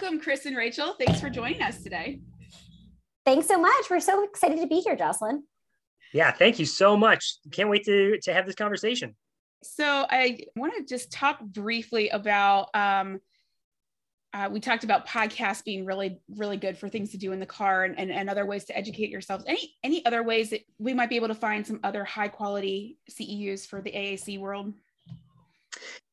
welcome, Chris and Rachel. Thanks for joining us today. Thanks so much. We're so excited to be here, Jocelyn. Yeah, thank you so much. Can't wait to, to have this conversation. So I want to just talk briefly about um, uh, we talked about podcasts being really really good for things to do in the car and, and, and, other ways to educate yourselves any any other ways that we might be able to find some other high quality ceus for the aac world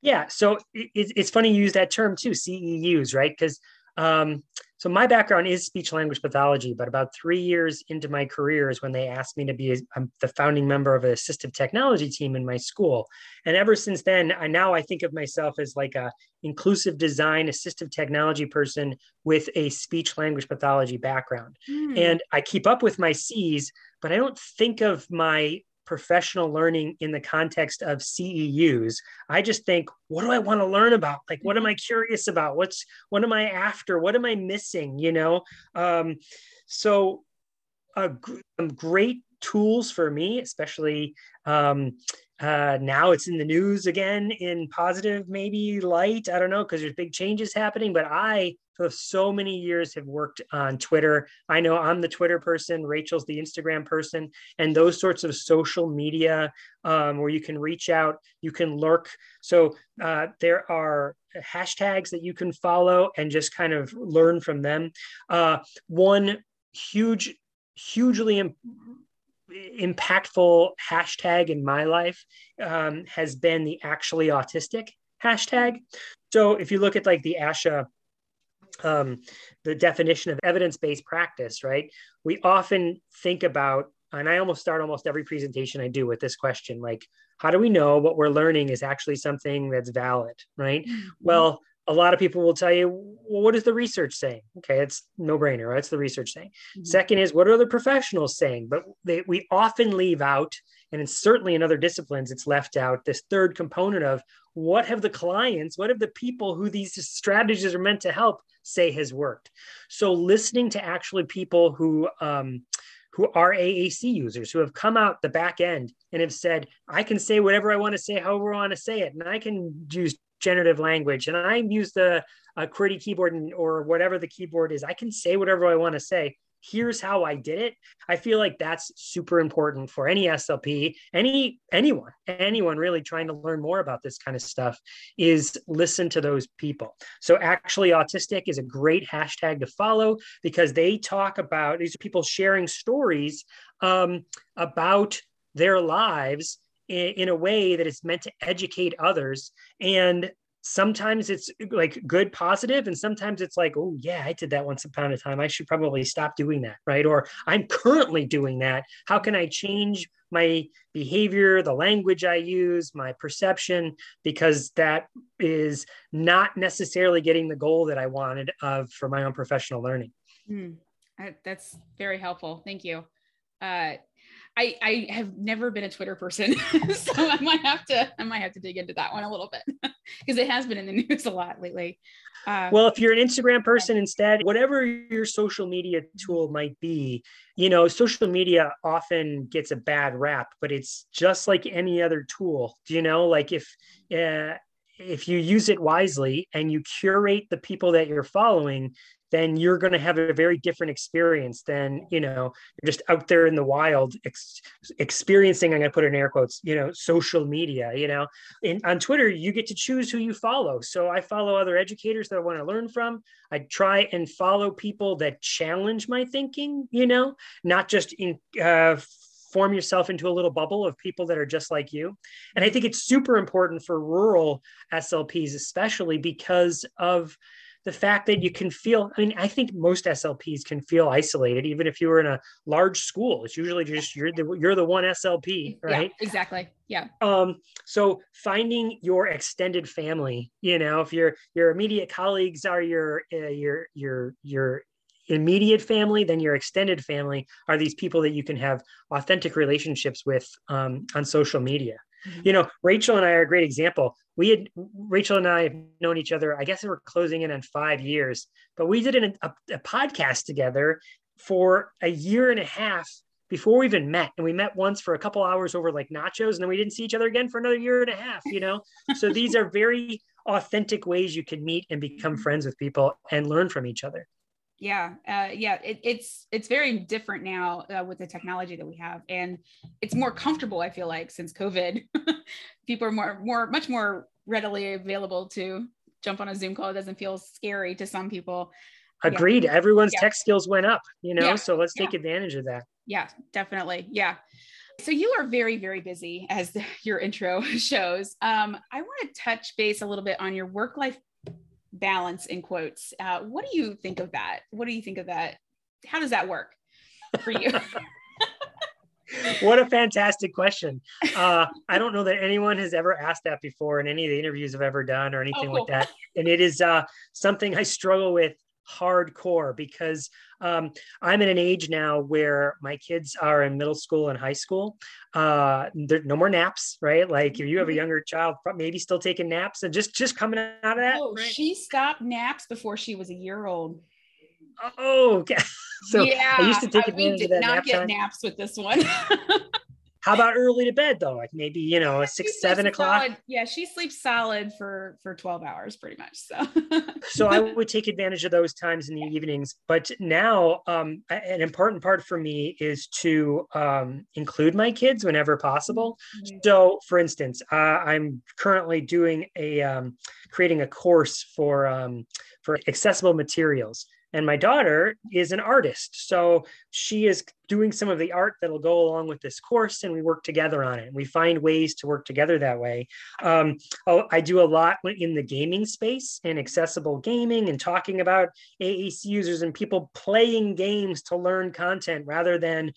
yeah so it, it's funny you use that term too ceus right because um, so my background is speech language pathology, but about three years into my career is when they asked me to be I'm the founding member of an assistive technology team in my school. And ever since then, I now I think of myself as like a inclusive design assistive technology person with a speech language pathology background. Mm. And I keep up with my C's, but I don't think of my professional learning in the context of CEUs. I just think, what do I want to learn about? Like, what am I curious about? What's what am I after? What am I missing? You know, um, so uh, great tools for me, especially um, uh, now it's in the news again in positive, maybe light. I don't know because there's big changes happening. But I, for so many years, have worked on Twitter. I know I'm the Twitter person. Rachel's the Instagram person, and those sorts of social media um, where you can reach out, you can lurk. So uh, there are hashtags that you can follow and just kind of learn from them. Uh, one huge, hugely impactful hashtag in my life um, has been the actually autistic hashtag. So if you look at like the ASHA, um, the definition of evidence-based practice, right? We often think about, and I almost start almost every presentation I do with this question, like, how do we know what we're learning is actually something that's valid, right? Mm-hmm. Well, a lot of people will tell you, well, what is the research saying? Okay, it's no brainer, right? It's the research saying. Mm-hmm. Second is, what are the professionals saying? But they, we often leave out, and it's certainly in other disciplines, it's left out this third component of what have the clients, what have the people who these strategies are meant to help say has worked? So listening to actually people who, um, who are AAC users who have come out the back end and have said, I can say whatever I want to say, however I want to say it. And I can use generative language and I use the uh, QWERTY keyboard and, or whatever the keyboard is, I can say whatever I want to say. Here's how I did it. I feel like that's super important for any SLP, any anyone, anyone really trying to learn more about this kind of stuff is listen to those people. So actually autistic is a great hashtag to follow because they talk about these people sharing stories um, about their lives in, a way that it's meant to educate others. And sometimes it's like good positive and sometimes it's like oh yeah i did that once upon a time. I should probably stop doing that right? Or i'm currently doing that. How can i change my behavior the language i use my perception? Because that is not necessarily getting the goal that i wanted of for my own professional learning. Mm, that's very helpful. Thank you. Uh, I, I have never been a Twitter person, so I might have to I might have to dig into that one a little bit because it has been in the news a lot lately. Uh, well, if you're an Instagram person instead, whatever your social media tool might be, you know, social media often gets a bad rap, but it's just like any other tool. Do you know, like if uh, if you use it wisely and you curate the people that you're following, then you're going to have a very different experience than you know you're just out there in the wild ex- experiencing i'm going to put in air quotes you know social media you know? In, on twitter you get to choose who you follow. So i follow other educators that i want to learn from. I try and follow people that challenge my thinking you know? Not just in uh, form yourself into a little bubble of people that are just like you. And I think it's super important for rural SLPs, especially because of the fact that you can feel i mean i think most slps can feel isolated even if you were in a large school. It's usually just you're the you're the one slp right yeah, exactly. Yeah. Um so finding your extended family you know if your your immediate colleagues are your uh, your your your immediate family then your extended family are these people that you can have authentic relationships with um, on social media mm-hmm. you know rachel and i are a great example we had Rachel and I have known each other. I guess we're closing in on five years, but we did an, a, a podcast together for a year and a half before we even met. And we met once for a couple hours over like nachos, and then we didn't see each other again for another year and a half, you know? so these are very authentic ways you can meet and become friends with people and learn from each other. Yeah, uh, yeah, it, it's it's very different now uh, with the technology that we have, and it's more comfortable. I feel like since COVID, people are more more much more readily available to jump on a Zoom call. It doesn't feel scary to some people. Agreed. Yeah. Everyone's yeah. tech skills went up, you know, yeah. so let's take advantage of that. Yeah, definitely. Yeah. So you are very, very busy, as the, your intro shows. Um, I want to touch base a little bit on your work-life balance in quotes. Uh, what do you think of that? What do you think of that? How does that work for you? what a fantastic question. Uh, I don't know that anyone has ever asked that before in any of the interviews I've ever done or anything oh, cool. like that. And it is uh, something I struggle with hardcore because um, I'm in an age now where my kids are in middle school and high school. Uh, there no more naps, right? Like if you have a mm-hmm. younger child, maybe still taking naps and just just coming out of that. Oh, right? she stopped naps before she was a year old. Oh, okay. So yeah, I used to take advantage we did of that not nap get time. naps with this one. How about early to bed though? Like maybe you know yeah, six, seven o'clock. Solid. Yeah, she sleeps solid for for twelve hours, pretty much. So. so I would take advantage of those times in the evenings. But now, um, an important part for me is to um, include my kids whenever possible. Mm-hmm. So, for instance, uh, I'm currently doing a um, creating a course for um, for accessible materials and my daughter is an artist so she is doing some of the art that'll go along with this course and we work together on it. We find ways to work together that way. Um, oh, i do a lot in the gaming space and accessible gaming and talking about aac users and people playing games to learn content rather than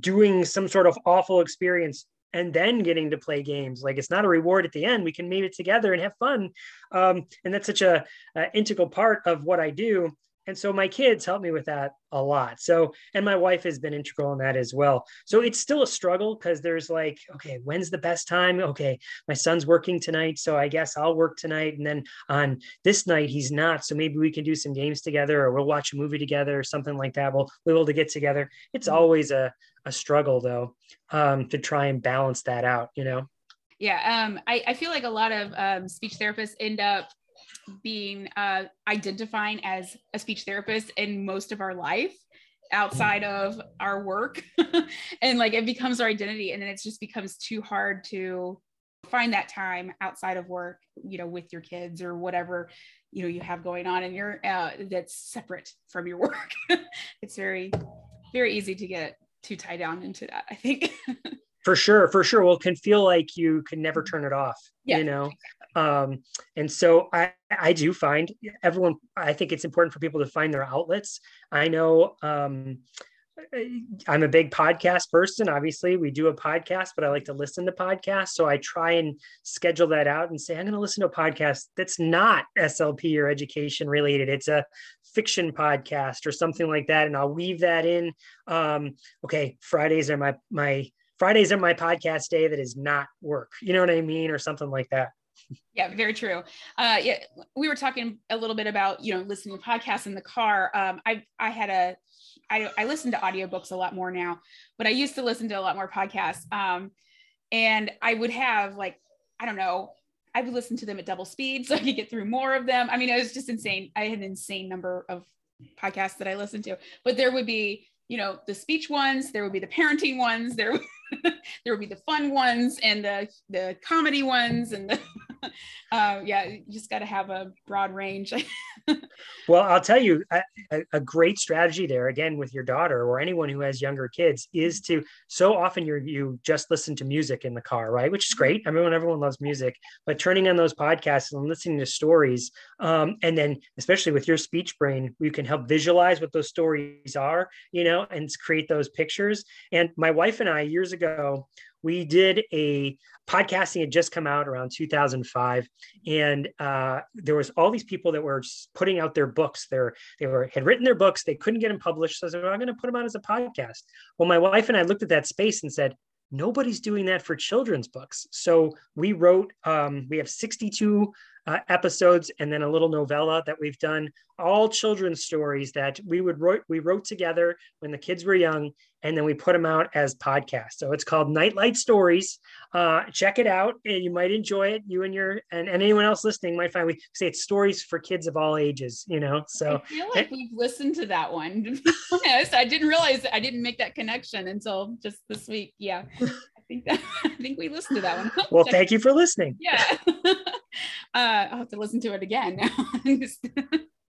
doing some sort of awful experience and then getting to play games. Like it's not a reward at the end. We can meet it together and have fun. Um, and that's such a, a, integral part of what i do and so my kids help me with that a lot. So and my wife has been integral in that as well. So it's still a struggle because there's like okay when's the best time? Okay my son's working tonight so i guess i'll work tonight. And then on this night he's not so maybe we can do some games together or we'll watch a movie together or something like that. We'll be able to get together. It's mm-hmm. always a, a struggle though um, to try and balance that out you know? Yeah um, I, I feel like a lot of um, speech therapists end up being uh, identifying as a speech therapist in most of our life outside of our work. And like it becomes our identity and then it just becomes too hard to find that time outside of work you know with your kids or whatever you know you have going on and you're uh, that's separate from your work. It's very very easy to get too tied down into that i think. For sure for sure. Well can feel like you can never turn it off yeah, you know um, and so I, I do find everyone, I think it's important for people to find their outlets. I know um, I'm a big podcast person. Obviously, we do a podcast, but I like to listen to podcasts. So I try and schedule that out and say, I'm going to listen to a podcast that's not SLP or education related. It's a fiction podcast or something like that. And I'll weave that in. Um, okay, Fridays are my, my, Fridays are my podcast day that is not work. You know what I mean? Or something like that yeah very true. Uh yeah we were talking a little bit about you know listening to podcasts in the car. Um i i had a i i listen to audiobooks a lot more now but i used to listen to a lot more podcasts. Um and i would have like i don't know i would listen to them at double speed so i could get through more of them. I mean it was just insane. I had an insane number of podcasts that i listened to but there would be you know the speech ones there would be the parenting ones there there would be the fun ones and the the comedy ones and the uh, yeah, you just got to have a broad range. well, I'll tell you a, a, great strategy there again with your daughter or anyone who has younger kids is to so often you you just listen to music in the car, right? Which is great. Everyone everyone loves music, but turning on those podcasts and listening to stories, um, and then especially with your speech brain, you can help visualize what those stories are, you know, and create those pictures. And my wife and I years ago we did a podcasting had just come out around 2005 and uh, there was all these people that were putting out their books. They're, they were had written their books. They couldn't get them published so I said well, i'm going to put them out as a podcast. Well my wife and i looked at that space and said nobody's doing that for children's books. So we wrote um, we have 62 uh, episodes and then a little novella that we've done, all children's stories that we would wrote we wrote together when the kids were young, and then we put them out as podcasts. So it's called Nightlight Stories. Uh, check it out, and you might enjoy it. You and your and, and anyone else listening might find we say it's stories for kids of all ages. You know, so I feel like we've listened to that one. To be honest, I didn't realize I didn't make that connection until just this week. Yeah. I think that, I think we listened to that one. well, thank you for listening. Yeah. uh, I'll have to listen to it again now.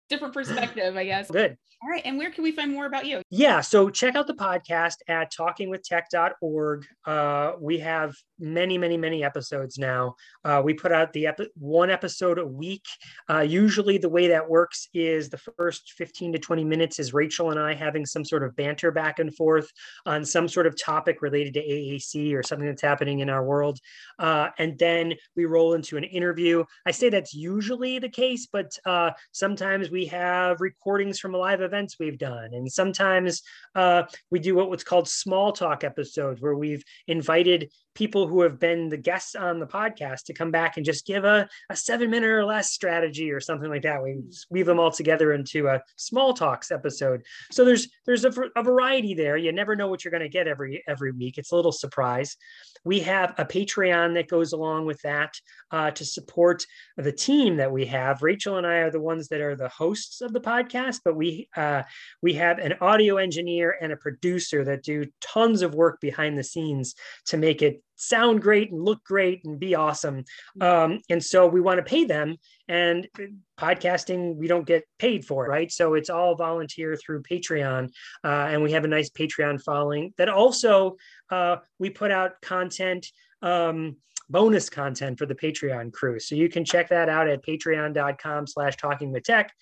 Different perspective, I guess. Good. All right. And where can we find more about you? Yeah. So check out the podcast at talkingwithtech.org. Uh, we have many, many, many episodes now. Uh, we put out the epi- one episode a week. Uh, usually, the way that works is the first 15 to 20 minutes is Rachel and I having some sort of banter back and forth on some sort of topic related to AAC or something that's happening in our world. Uh, and then we roll into an interview. I say that's usually the case, but uh, sometimes we have recordings from live events we've done. And sometimes uh, we do what what's called small talk episodes, where we've invited people who have been the guests on the podcast to come back and just give a, a seven minute or less strategy or something like that. We weave them all together into a small talks episode. So there's there's a, a variety there. You never know what you're going to get every every week. It's a little surprise. We have a Patreon that goes along with that uh, to support the team that we have. Rachel and I are the ones that are the hosts of the podcast, but we uh, we have an audio engineer and a producer that do tons of work behind the scenes to make it sound great and look great and be awesome. Um, and so we want to pay them. And podcasting, we don't get paid for, right? So it's all volunteer through Patreon. Uh, and we have a nice Patreon following that also uh, we put out content. Um, bonus content for the patreon crew so you can check that out at patreon.com slash talking with tech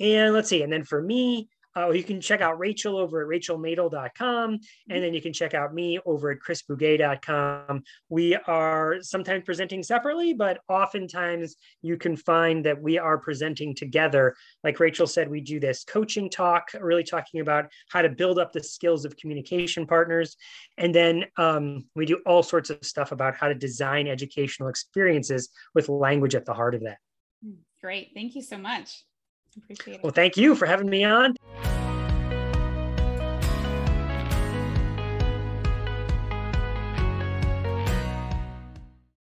and let's see and then for me uh, you can check out Rachel over at rachelmadel.com, and then you can check out me over at chrisbugaj.com. We are sometimes presenting separately, but oftentimes you can find that we are presenting together. Like Rachel said, we do this coaching talk, really talking about how to build up the skills of communication partners. And then um, we do all sorts of stuff about how to design educational experiences with language at the heart of that. Great. Thank you so much. Appreciate it. Well, thank you for having me on.